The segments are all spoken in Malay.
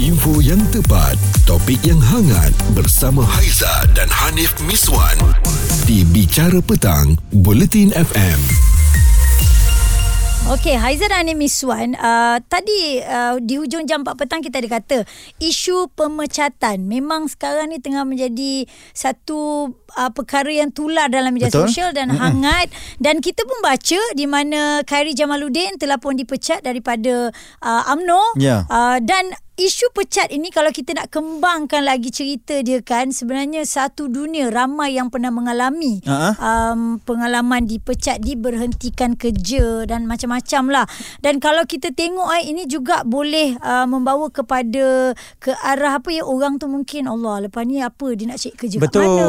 Info yang tepat, topik yang hangat bersama Haiza dan Hanif Miswan di Bicara Petang, Buletin FM. Okey, Haiza dan Anim Miswan, uh, tadi uh, di hujung jam 4 petang kita ada kata isu pemecatan memang sekarang ni tengah menjadi satu uh, perkara yang tular dalam media Betul. sosial dan mm-hmm. hangat dan kita pun baca di mana Khairi Jamaluddin telah pun dipecat daripada uh, AMNO Ya. uh, dan isu pecat ini kalau kita nak kembangkan lagi cerita dia kan sebenarnya satu dunia ramai yang pernah mengalami Ha-ha. um, pengalaman dipecat diberhentikan kerja dan macam-macam lah dan kalau kita tengok eh, ini juga boleh uh, membawa kepada ke arah apa ya orang tu mungkin Allah lepas ni apa dia nak cari kerja Betul. kat mana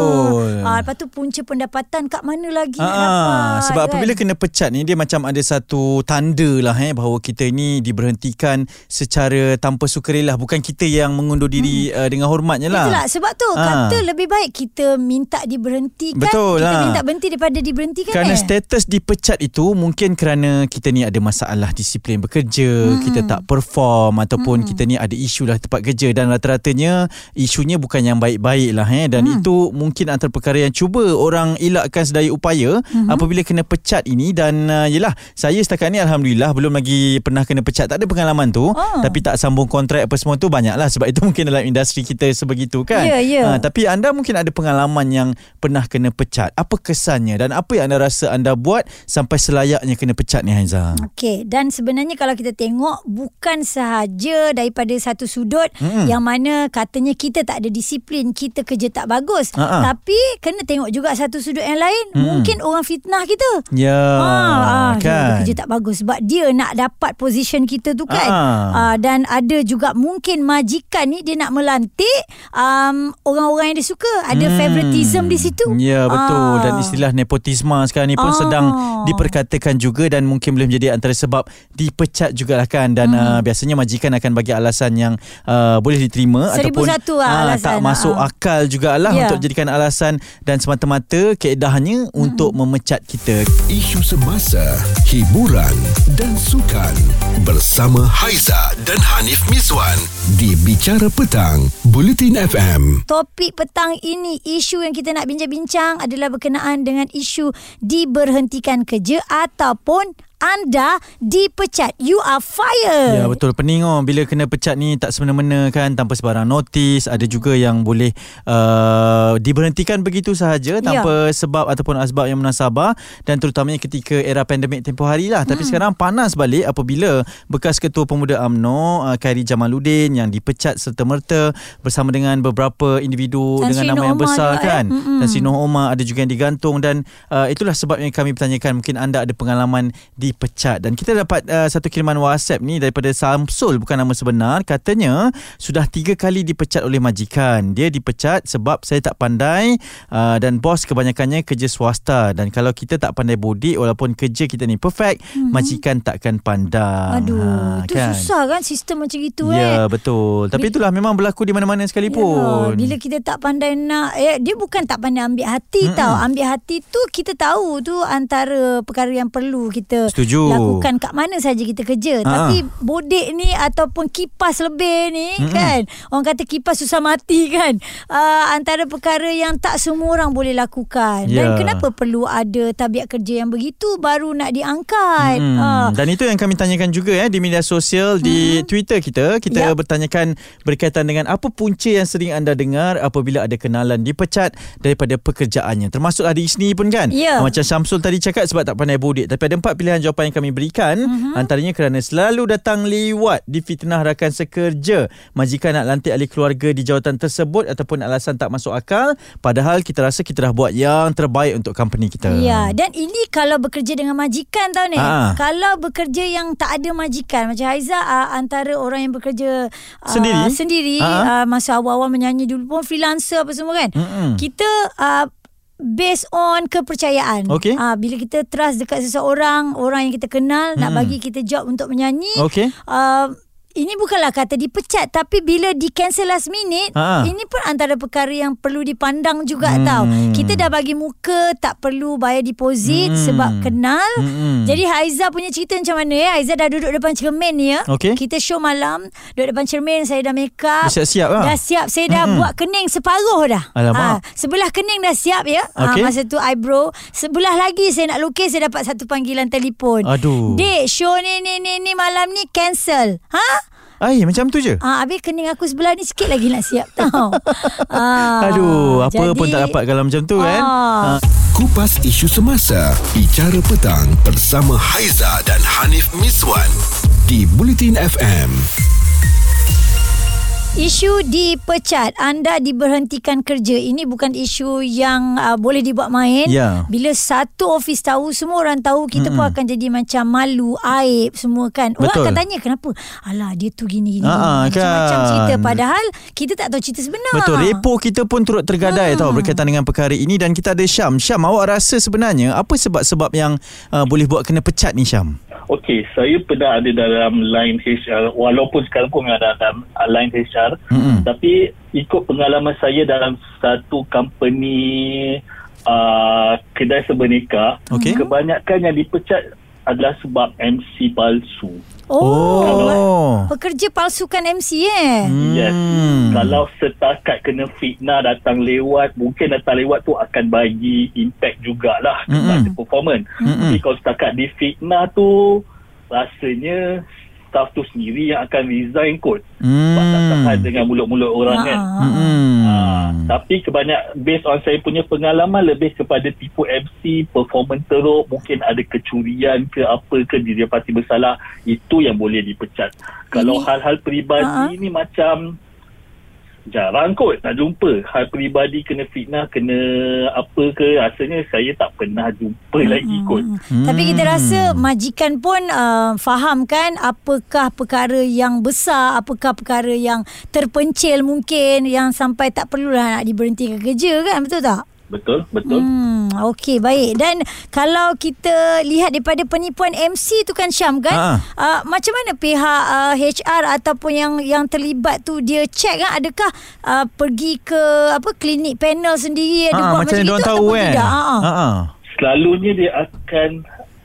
uh, lepas tu punca pendapatan kat mana lagi nak Ah, dapat sebab kan? apabila kena pecat ni dia macam ada satu tanda lah eh bahawa kita ni diberhentikan secara tanpa sukarela bukan kita yang mengundur diri hmm. uh, dengan hormatnya lah. Itulah sebab tu Ah. kata lebih baik kita minta diberhentikan Betul kita lah. minta berhenti daripada diberhentikan Kerana eh. status dipecat itu mungkin kerana kita ni ada masalah disiplin bekerja, hmm. kita tak perform ataupun hmm. kita ni ada isu lah tempat kerja dan rata-ratanya isunya bukan yang baik-baik lah eh dan hmm. itu mungkin antara perkara yang cuba orang elakkan sedaya upaya hmm. apabila kena pecat ini dan uh, yelah saya setakat ni alhamdulillah belum lagi pernah kena pecat tak ada pengalaman tu Oh. tapi tak sambung kontrak apa semua tu banyak lah sebab itu mungkin dalam industri kita sebegitu kan Ya, ya. Ah, tapi anda mungkin ada pengalaman yang pernah kena pecat. Apa kesannya dan apa yang anda rasa anda buat sampai selayaknya kena pecat ni Haiza? Okey, dan sebenarnya kalau kita tengok bukan sahaja daripada satu sudut Mm-mm. yang mana katanya kita tak ada disiplin, kita kerja tak bagus. Ha-ha. Tapi kena tengok juga satu sudut yang lain, Mm-mm. mungkin orang fitnah kita. Ya, Ah, ah, dia kan. kerja tak bagus sebab dia nak dapat position kita tu kan. Ah. Ah, dan ada juga mungkin majikan ni dia nak melantik um, orang-orang yang dia suka. Ada Hmm. favoritism di situ. Ya betul Ah. dan istilah nepotisma sekarang ni pun Ah. sedang diperkatakan juga dan mungkin boleh menjadi antara sebab dipecat jugalah kan dan Hmm. uh, biasanya majikan akan bagi alasan yang uh, boleh diterima Seribu ataupun satu lah ah, alasan. tak masuk Ah. akal jugalah Ya. untuk jadikan alasan dan semata-mata keedahnya Hmm. untuk memecat kita. Isu semasa, hiburan dan sukan bersama Haiza dan Hanif Miswan di Bicara Petang, Buletin FM. Topik petang ini isu yang kita nak bincang-bincang adalah berkenaan dengan isu diberhentikan kerja ataupun anda dipecat. You are fired. Ya betul. Pening oh. Bila kena pecat ni tak semena-mena kan? Tanpa sebarang notis. Ada juga yang boleh uh, diberhentikan begitu sahaja tanpa sebab ataupun asbab yang munasabah dan terutamanya ketika era pandemik tempoh hari lah. Tapi sekarang panas balik apabila bekas ketua pemuda UMNO uh, Khairi Jamaluddin yang dipecat serta merta bersama dengan beberapa individu Tan Sri dengan nama Noh yang besar juga, kan? Eh. Dan Sri Noh Omar ada juga yang digantung. Dan uh, itulah sebabnya kami bertanyakan mungkin anda ada pengalaman dipecat dan kita dapat uh, satu kiriman WhatsApp ni daripada Samsul bukan nama sebenar katanya sudah tiga kali dipecat oleh majikan dia dipecat sebab saya tak pandai uh, dan bos kebanyakannya kerja swasta dan kalau kita tak pandai bodek walaupun kerja kita ni perfect mm-hmm. majikan takkan pandang Aduh, itu kan? susah kan sistem macam itu eh. Ya betul Tapi Bi- itulah memang berlaku di mana-mana sekalipun Ya, bila kita tak pandai nak eh, Dia bukan tak pandai ambil hati Mm-mm. tau Ambil hati tu Kita tahu tu Antara perkara yang perlu kita Setuju. Lakukan kat mana saja kita kerja Ha. Tapi bodek ni Ataupun kipas lebih ni Mm-mm. kan Orang kata kipas susah mati kan uh, Antara perkara yang Tak semua orang boleh lakukan Dan Ya. kenapa perlu ada Tabiat kerja yang begitu Baru nak diangkat Hmm. Ah. Dan itu yang kami tanyakan juga ya di media sosial di Twitter kita kita Yap. bertanyakan berkaitan dengan apa punca yang sering anda dengar apabila ada kenalan dipecat daripada pekerjaannya termasuk ada Isni pun kan Ya. macam Syamsul tadi cakap sebab tak pandai bodek tapi ada empat pilihan jawapan yang kami berikan Mhm. antaranya kerana selalu datang lewat difitnah rakan sekerja majikan nak lantik ahli keluarga di jawatan tersebut ataupun alasan tak masuk akal padahal kita rasa kita dah buat yang terbaik untuk company kita Ya, dan ini kalau bekerja dengan majikan tau ni. Ah. Kalau bekerja yang tak ada majikan macam Haiza uh, antara orang yang bekerja uh, Sendiri? sendiri uh, Ah. masa awal-awal menyanyi dulu pun freelancer apa semua kan. Mm-mm. Kita uh, based on kepercayaan. Okey. Ah bila kita trust dekat seseorang, orang yang kita kenal nak Mm-mm. bagi kita job untuk menyanyi, Okey. uh, ini bukanlah kata dipecat tapi bila di cancel last minute Ha. ini pun antara perkara yang perlu dipandang juga Hmm. tau. Kita dah bagi muka tak perlu bayar deposit Hmm. sebab kenal. Hmm. Jadi Haiza punya cerita macam mana ya? Haiza dah duduk depan cermin ya. Okey. Kita show malam duduk depan cermin saya dah make up. Dah siap-siap lah. Dah siap. Saya dah Mm-mm. buat kening separuh dah. Alamak. sebelah kening dah siap ya. Okey. Ha, masa tu eyebrow. Sebelah lagi saya nak lukis saya dapat satu panggilan telefon. Aduh. Dek, show ni ni ni ni malam ni cancel. Ha? Ai macam tu je. Ah, habis kening aku sebelah ni sikit lagi nak siap tau. ah, Aduh, apa pun tak dapat kalau macam tu kan. Ah. Kupas isu semasa, bicara petang bersama Haiza dan Hanif Miswan di Bulletin FM. Isu dipecat, anda diberhentikan kerja. Ini bukan isu yang uh, boleh dibuat main. Ya. Bila satu office tahu, semua orang tahu, kita mm pun akan jadi macam malu, aib semua kan. Orang Betul. akan tanya kenapa? Alah, dia tu gini gini. Ah, ah, Macam-macam kan. cerita padahal kita tak tahu cerita sebenar. Betul, repo kita pun turut tergadai tau berkaitan dengan perkara ini dan kita ada Syam. Syam, awak rasa sebenarnya apa sebab-sebab yang uh, boleh buat kena pecat ni Syam? Okey, saya pernah ada dalam line HR walaupun sekarang pun ada dalam uh, line HR Mm-mm. tapi ikut pengalaman saya dalam satu company uh, kedai sebeneka Okey. kebanyakan yang dipecat adalah sebab MC palsu. Oh. Oh. Pekerja palsukan MC eh. Yes. Hmm. Kalau setakat kena fitnah datang lewat, mungkin datang lewat tu akan bagi impact jugalah kepada Mm-mm. performance. Mm-mm. Tapi kalau setakat di fitnah tu, rasanya staff tu sendiri yang akan resign kot. Sebab tak tahan Hmm. dengan mulut-mulut orang Ah, kan. ah, ah. Hmm. Ah, tapi kebanyak based on saya punya pengalaman lebih kepada tipu MC, performance teruk, mungkin ada kecurian ke apa ke pasti bersalah, itu yang boleh dipecat. Kalau Ini- hal-hal peribadi Ah. ni macam jarang kot nak jumpa. Hal peribadi kena fitnah, kena apa ke, rasanya saya tak pernah jumpa lagi kot. Hmm. Tapi kita rasa majikan pun uh, faham kan apakah perkara yang besar, apakah perkara yang terpencil mungkin yang sampai tak perlulah nak diberhentikan kerja kan betul tak? Betul, betul. Hmm, okey baik. Dan kalau kita lihat daripada penipuan MC tu kan Syam kan, Ha. uh, macam mana pihak uh, HR ataupun yang yang terlibat tu dia check kan adakah uh, pergi ke apa klinik panel sendiri ada Ah, buat macam macam, itu tahu ataupun kan. tidak? Ha. ah. Ha ah. selalunya dia akan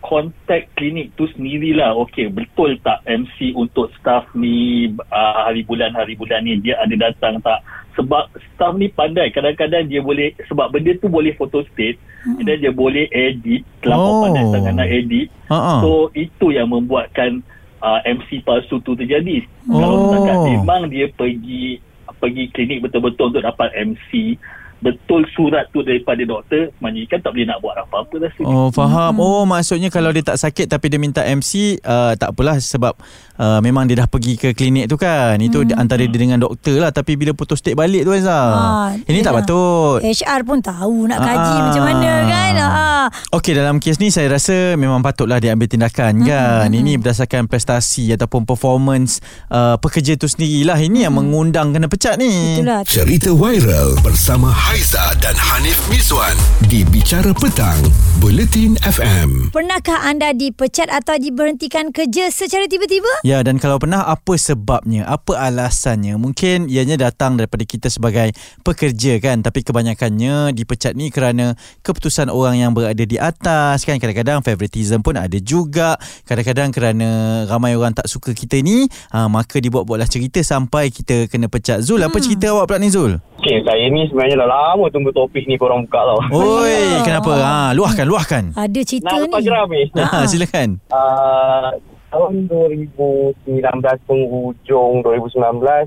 kontak klinik tu sendirilah. Okey, betul tak MC untuk staff ni uh, hari bulan hari bulan ni dia ada datang tak? Sebab staff ni pandai. Kadang-kadang dia boleh sebab benda tu boleh photo state hmm. dan dia boleh edit. Terlampau Oh. pandai sangat nak edit. Ah. So itu yang membuatkan uh, MC palsu tu terjadi. Oh. Kalau setakat memang dia pergi pergi klinik betul-betul untuk dapat MC betul surat tu daripada doktor majikan tak boleh nak buat apa-apa rasanya. Oh faham. Oh maksudnya kalau dia tak sakit tapi dia minta MC uh, tak apalah sebab uh, memang dia dah pergi ke klinik tu kan. Itu Hmm. antara dia dengan doktor lah tapi bila putus state balik tu Aiza. Ah, Ini tak patut. HR pun tahu nak kaji Ah. macam mana kan. Ah. Okey dalam kes ni saya rasa memang patutlah dia ambil tindakan Hmm, kan. Ini berdasarkan prestasi ataupun performance uh, pekerja tu sendirilah. Ini yang mengundang kena pecat ni. Hmm. Itulah. Cerita viral bersama Haiza dan Hanif Miswan di Bicara Petang, Bulletin FM. Pernahkah anda dipecat atau diberhentikan kerja secara tiba-tiba? Ya dan kalau pernah apa sebabnya? Apa alasannya? Mungkin ianya datang daripada kita sebagai pekerja kan? Tapi kebanyakannya dipecat ni kerana keputusan orang yang berada di atas kan? Kadang-kadang favoritism pun ada juga. Kadang-kadang kerana ramai orang tak suka kita ni ha, maka dibuat-buatlah cerita sampai kita kena pecat. Zul apa cerita awak pula ni Zul? Okay, saya ni sebenarnya dah lama tunggu topik ni korang buka tau. Oi kenapa ha luahkan luahkan Ada cerita Nak lepas ni. geram ni. ha, silakan Uh, tahun 2019 penghujung 2019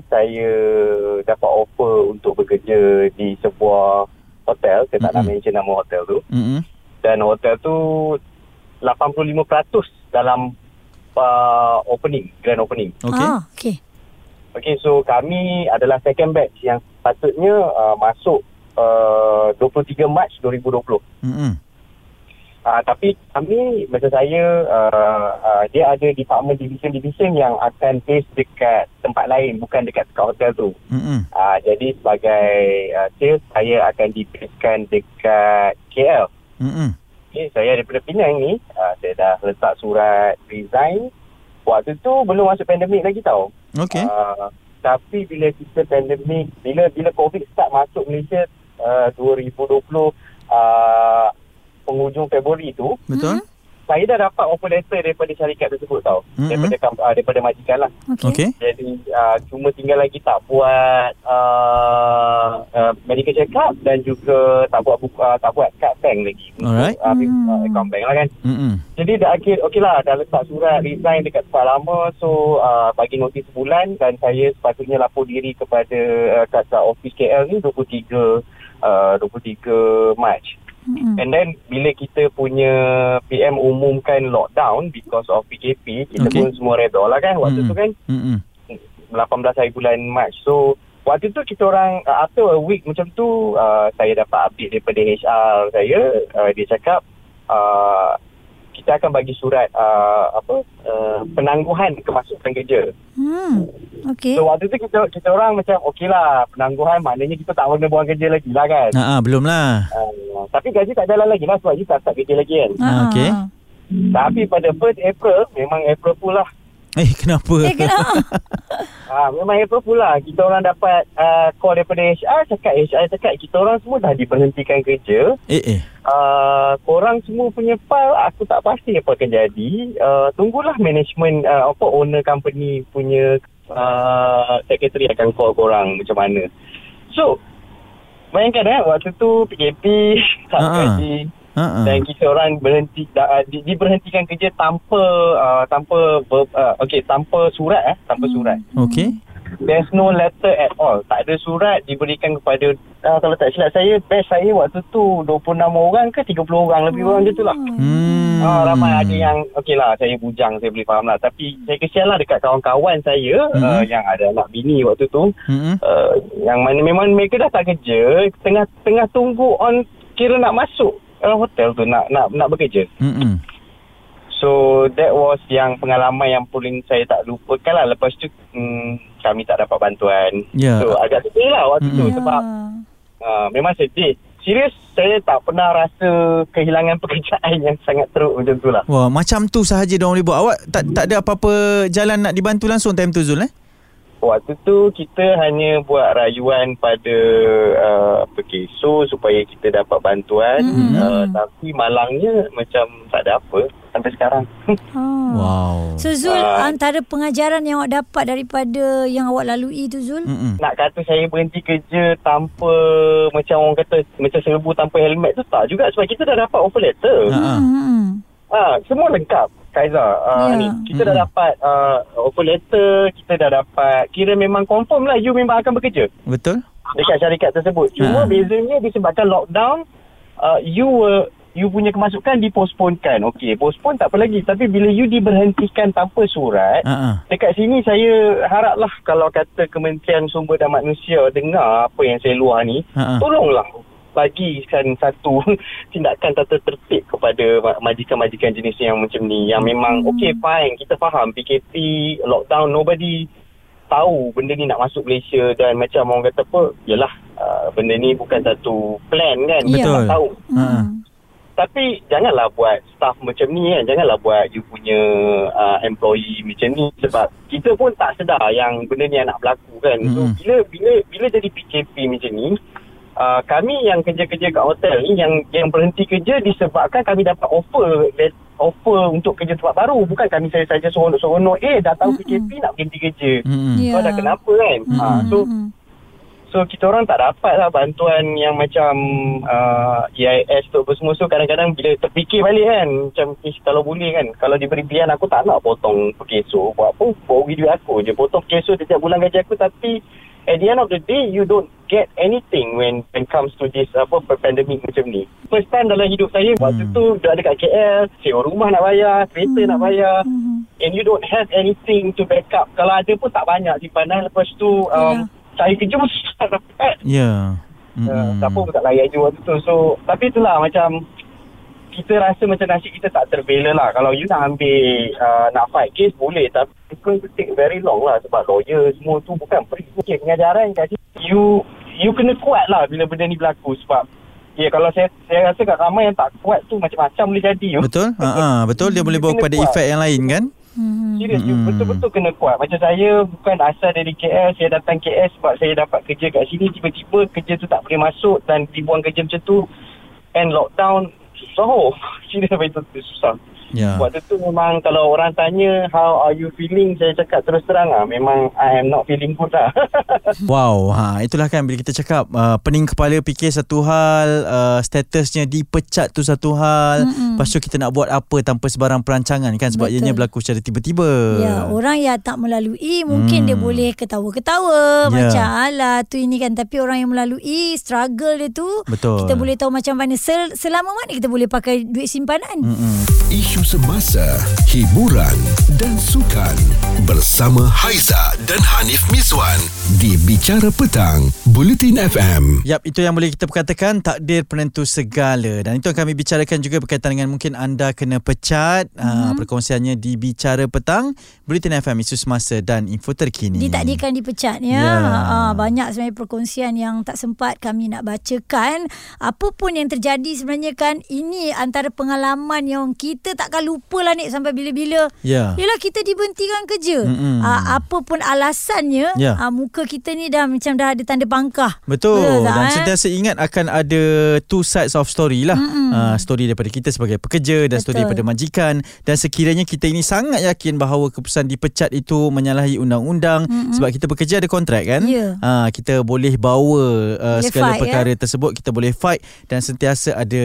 saya dapat offer untuk bekerja di sebuah hotel. Saya tak nak Mm-mm. mention nama hotel tu. mm Dan hotel tu 85% dalam uh, opening, grand opening. okey Ah, okey. Okay, so kami adalah second batch yang patutnya uh, masuk uh, 23 Mac 2020. mm Uh, tapi kami, macam saya, uh, uh, dia ada department division-division yang akan base dekat tempat lain, bukan dekat dekat hotel tu. mm Uh, jadi sebagai uh, sales, saya akan dibasekan dekat KL. mm Okay, saya daripada Penang ni, uh, saya dah letak surat resign, waktu tu belum masuk pandemik lagi tau. Okey. Uh, tapi bila kita pandemik, bila bila COVID start masuk Malaysia uh, 2020 uh, penghujung Februari tu, Betul? saya dah dapat offer letter daripada syarikat tersebut tau. Mhm. Daripada uh, daripada majikan lah. Okey. Okey. Jadi uh, cuma tinggal lagi tak buat uh, uh, medical check up dan juga tak buat buku, uh, tak buat kad bank lagi. untuk, Alright. Uh, Hmm. uh, account bank lah kan. Mm-mm. Jadi dah akhir okey lah dah letak surat resign dekat tempat lama so uh, bagi notis sebulan dan saya sepatutnya lapor diri kepada uh, kat, kat office KL ni 23 uh, 23 Mac. Mm-mm. And then bila kita punya PM umumkan lockdown because of PKP kita Okey. pun semua redha lah kan waktu Mm-mm. tu kan Mm-mm. 18 hari bulan Mac. So waktu tu kita orang uh, after a week macam tu uh, saya dapat update daripada HR saya uh, dia cakap uh, kita akan bagi surat uh, apa uh, penangguhan kemasukan kerja. Hmm. Okey. So waktu tu kita kita orang macam okey lah penangguhan maknanya kita tak kena buang kerja lagi lah kan. Ha ah, belum lah. Uh, tapi gaji tak jalan lagi lah sebab you tak start kerja lagi kan. Ah, okey. Tapi pada 1st April memang April pula Eh kenapa? Eh kenapa? Ah, memang April pula kita orang dapat uh, call daripada HR cakap HR cakap kita orang semua dah diberhentikan kerja. Eh eh. Uh, korang semua punya file aku tak pasti apa akan jadi. Uh, tunggulah management uh, apa owner company punya uh, secretary akan call korang macam mana. So bayangkan eh waktu tu PKP tak Ah, ah. gaji Ha ah. dan kita orang berhenti da, di, diberhentikan kerja tanpa uh, tanpa ber, uh, okey tanpa surat eh tanpa surat. Okey. There's no letter at all. Tak ada surat diberikan kepada uh, kalau tak silap saya batch saya waktu tu 26 orang ke 30 orang lebih orang tu lah. Hmm. Ah, ramai ada yang okey lah saya bujang saya boleh faham lah tapi saya kesian lah dekat kawan-kawan saya Mhm. uh, yang ada anak bini waktu tu Mm-mm. uh, yang mana memang mereka dah tak kerja tengah tengah tunggu on kira nak masuk uh, hotel tu nak nak nak bekerja. Mm-mm. So that was yang pengalaman yang paling saya tak lupakan lah. Lepas tu hmm, kami tak dapat bantuan. Ya. So agak sedih lah waktu tu Mm-mm. sebab uh, memang sedih. Serius saya tak pernah rasa kehilangan pekerjaan yang sangat teruk macam tu lah. Wah, macam tu sahaja dia boleh buat. Awak tak tak ada apa-apa jalan nak dibantu langsung time tu Zul eh? Waktu tu kita hanya buat rayuan pada uh, Pekeso supaya kita dapat bantuan. Hmm. Uh, tapi malangnya macam tak ada apa sampai sekarang. Oh. Wow. So Zul Ah. antara pengajaran yang awak dapat daripada yang awak lalui tu Zul? Mm-mm. nak kata saya berhenti kerja tanpa macam orang kata macam serbu tanpa helmet tu tak juga sebab kita dah dapat offer letter. Ha. Ah. Hmm. Ha, semua lengkap Kaiza. Uh, Ya. ni kita dah dapat uh, offer letter, kita dah dapat kira memang confirm lah you memang akan bekerja Betul? dekat syarikat tersebut. Cuma Ha. bezanya disebabkan lockdown uh, you were you punya kemasukan diposponkan. Okey, postpone tak apa lagi tapi bila you diberhentikan tanpa surat ah. Dekat sini saya haraplah kalau kata Kementerian Sumber Daya Manusia dengar apa yang saya luar ni, ah. tolonglah bagikan satu tindakan tata tertib kepada ma- majikan-majikan jenis yang macam ni yang memang Hmm. okay fine kita faham PKP lockdown nobody tahu benda ni nak masuk Malaysia dan macam orang kata apa yalah uh, benda ni bukan satu plan kan kita tak tahu. Hmm. tapi janganlah buat staff macam ni kan. Janganlah buat you punya uh, employee macam ni sebab kita pun tak sedar yang benda ni nak berlaku kan. So Mm-mm. bila bila bila jadi PKP macam ni uh, kami yang kerja-kerja kat hotel ni yang yang berhenti kerja disebabkan kami dapat offer let, offer untuk kerja tempat baru bukan kami saya saja seronok-seronok eh dah tahu Mm-mm. PKP nak berhenti kerja. Ya. Kau dah kenapa kan? Ha, so. So kita orang tak dapat lah bantuan yang macam uh, EIS tu apa semua. So kadang-kadang bila terfikir balik kan macam eh, kalau boleh kan kalau diberi pilihan aku tak nak potong pekeso. Buat apa? Bawa video aku je. Potong pekeso setiap bulan gaji aku tapi at the end of the day you don't get anything when when comes to this apa pandemic macam ni. First time dalam hidup saya waktu Hmm. tu dah dekat KL, sewa rumah nak bayar, kereta nak bayar Hmm. and you don't have anything to back up. Kalau ada pun tak banyak simpanan. Lepas tu um, saya kerja pun susah dapat. Ya. Uh, Mm-mm. siapa pun tak layan je waktu tu. So, tapi itulah macam kita rasa macam nasib kita tak terbela lah. Kalau you nak ambil, uh, nak fight case boleh. Tapi it's going to take very long lah. Sebab lawyer semua tu bukan free. Okay, pengajaran kat sini, you, you kena kuat lah bila benda ni berlaku. Sebab, ya kalau saya saya rasa kat ramai yang tak kuat tu macam-macam boleh jadi. You. Betul? Ha ah, betul dia boleh bawa kepada kuat. efek yang lain kan? Hmm. Serius Hmm. hmm. betul-betul kena kuat. Macam saya bukan asal dari KL, saya datang KL sebab saya dapat kerja kat sini tiba-tiba kerja tu tak boleh masuk dan dibuang kerja macam tu and lockdown susah. Oh, serius Ya. Waktu tu memang kalau orang tanya how are you feeling, saya cakap terus terang ah memang I am not feeling good lah. Wow, ha itulah kan bila kita cakap uh, pening kepala fikir satu hal, uh, statusnya dipecat tu satu hal. Mm-mm. Lepas tu kita nak buat apa tanpa sebarang perancangan kan sebab Betul. ianya berlaku secara tiba-tiba. Ya, orang yang tak melalui mungkin Hmm. dia boleh ketawa-ketawa Ya. macam alah tu ini kan tapi orang yang melalui struggle dia tu Betul. kita boleh tahu macam mana sel, selama mana kita boleh pakai duit simpanan. Mm-mm. Isu semasa, hiburan dan sukan bersama Haiza dan Hanif Miswan di Bicara Petang, Bulletin FM. Yap, itu yang boleh kita perkatakan takdir penentu segala dan itu yang kami bicarakan juga berkaitan dengan mungkin anda kena pecat Mhm. mm-hmm. uh, perkongsiannya di Bicara Petang Bulletin FM isu semasa dan info terkini. Ditakdirkan dipecat ya. Ya. Ah, banyak sebenarnya perkongsian yang tak sempat kami nak bacakan. Apa pun yang terjadi sebenarnya kan ini antara pengalaman yang kita takkan lupa lah Nik sampai bila-bila. Ya. Yelah kita diberhentikan kerja. Mm-mm. Ah, apa pun alasannya, Ya. ah, muka kita ni dah macam dah ada tanda pangkah. Betul, Betul tak, dan eh? sentiasa ingat akan ada two sides of story lah uh, story daripada kita sebagai pekerja dan story Betul. daripada majikan dan sekiranya kita ini sangat yakin bahawa keputusan dipecat itu menyalahi undang-undang Mm-mm. sebab kita bekerja ada kontrak kan Ya. uh, kita boleh bawa uh, Boleh segala fight, perkara tersebut kita boleh fight dan sentiasa ada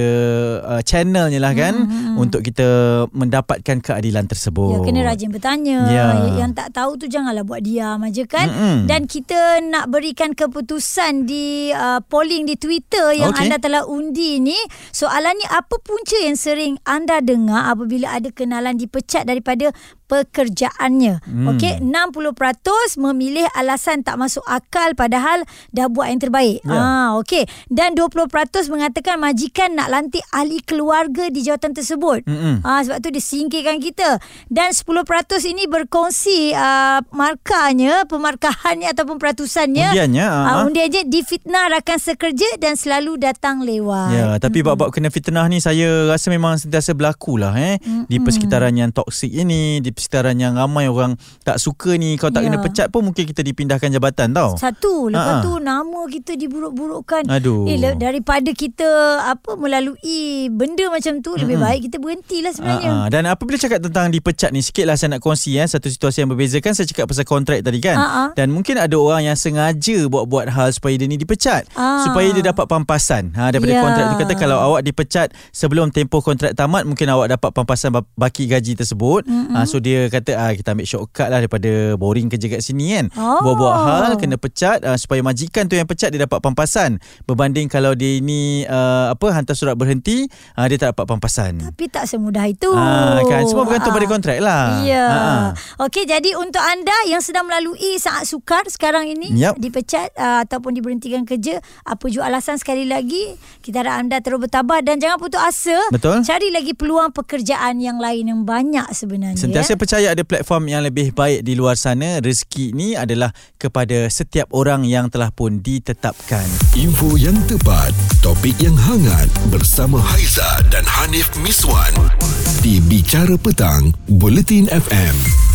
uh, channelnya lah kan Mm-mm. untuk kita mendapatkan keadilan tersebut Ya, kena rajin bertanya. Ya. Yang tak tahu tu janganlah buat diam aja kan. Mm-mm. Dan kita nak berikan keputusan di uh, polling di Twitter yang Okey. anda telah undi ni. Soalannya apa punca yang sering anda dengar apabila ada kenalan dipecat daripada pekerjaannya. Hmm. Okey, 60% memilih alasan tak masuk akal padahal dah buat yang terbaik. Ya. Ah, okey. Dan 20% mengatakan majikan nak lantik ahli keluarga di jawatan tersebut. Mm-mm. Ah sebab tu dia singkirkan kita. Dan 10% ini berkongsi uh, markahnya, pemarkahannya ataupun peratusannya. Undiannya, Uh, ah. undiannya difitnah rakan sekerja dan selalu datang lewat. Ya, tapi bab-bab kena fitnah ni saya rasa memang sentiasa berlaku lah eh. Di persekitaran yang toksik ini, di persekitaran yang ramai orang tak suka ni. Kalau tak Ya. kena pecat pun mungkin kita dipindahkan jabatan tau. Satu, lepas Ha-ha. tu nama kita diburuk-burukkan. Aduh. Eh, daripada kita apa melalui benda macam tu, lebih Mm-mm. baik kita berhentilah sebenarnya. Ah, ah. Dan apabila cakap tentang dipecat ni Sikitlah saya nak kongsi eh, Satu situasi yang berbeza kan Saya cakap pasal kontrak tadi kan Ah, ah. Dan mungkin ada orang yang sengaja Buat-buat hal supaya dia ni dipecat Ah. Supaya dia dapat pampasan ha, Daripada Ya. kontrak tu kata Kalau awak dipecat Sebelum tempoh kontrak tamat Mungkin awak dapat pampasan ba- Baki gaji tersebut ha, So dia kata ah, Kita ambil shortcut lah Daripada boring kerja kat sini kan Oh. Buat-buat hal Kena pecat ah, Supaya majikan tu yang pecat Dia dapat pampasan Berbanding kalau dia ini ah, Apa Hantar surat berhenti ah, Dia tak dapat pampasan Tapi tak semudah itu. Ah, kan semua bergantung Ah. pada kontrak lah. Ya. Ah, ah. Okey, jadi untuk anda yang sedang melalui saat sukar sekarang ini Yup. dipecat uh, ataupun diberhentikan kerja, apa jua alasan sekali lagi, kita harap anda terus bertabah dan jangan putus asa. Betul. Cari lagi peluang pekerjaan yang lain yang banyak sebenarnya. Sentiasa ya. percaya ada platform yang lebih baik di luar sana. Rezeki ni adalah kepada setiap orang yang telah pun ditetapkan. Info yang tepat, topik yang hangat bersama Haiza dan Hanif Miswan di Bicara Petang, Bulletin FM.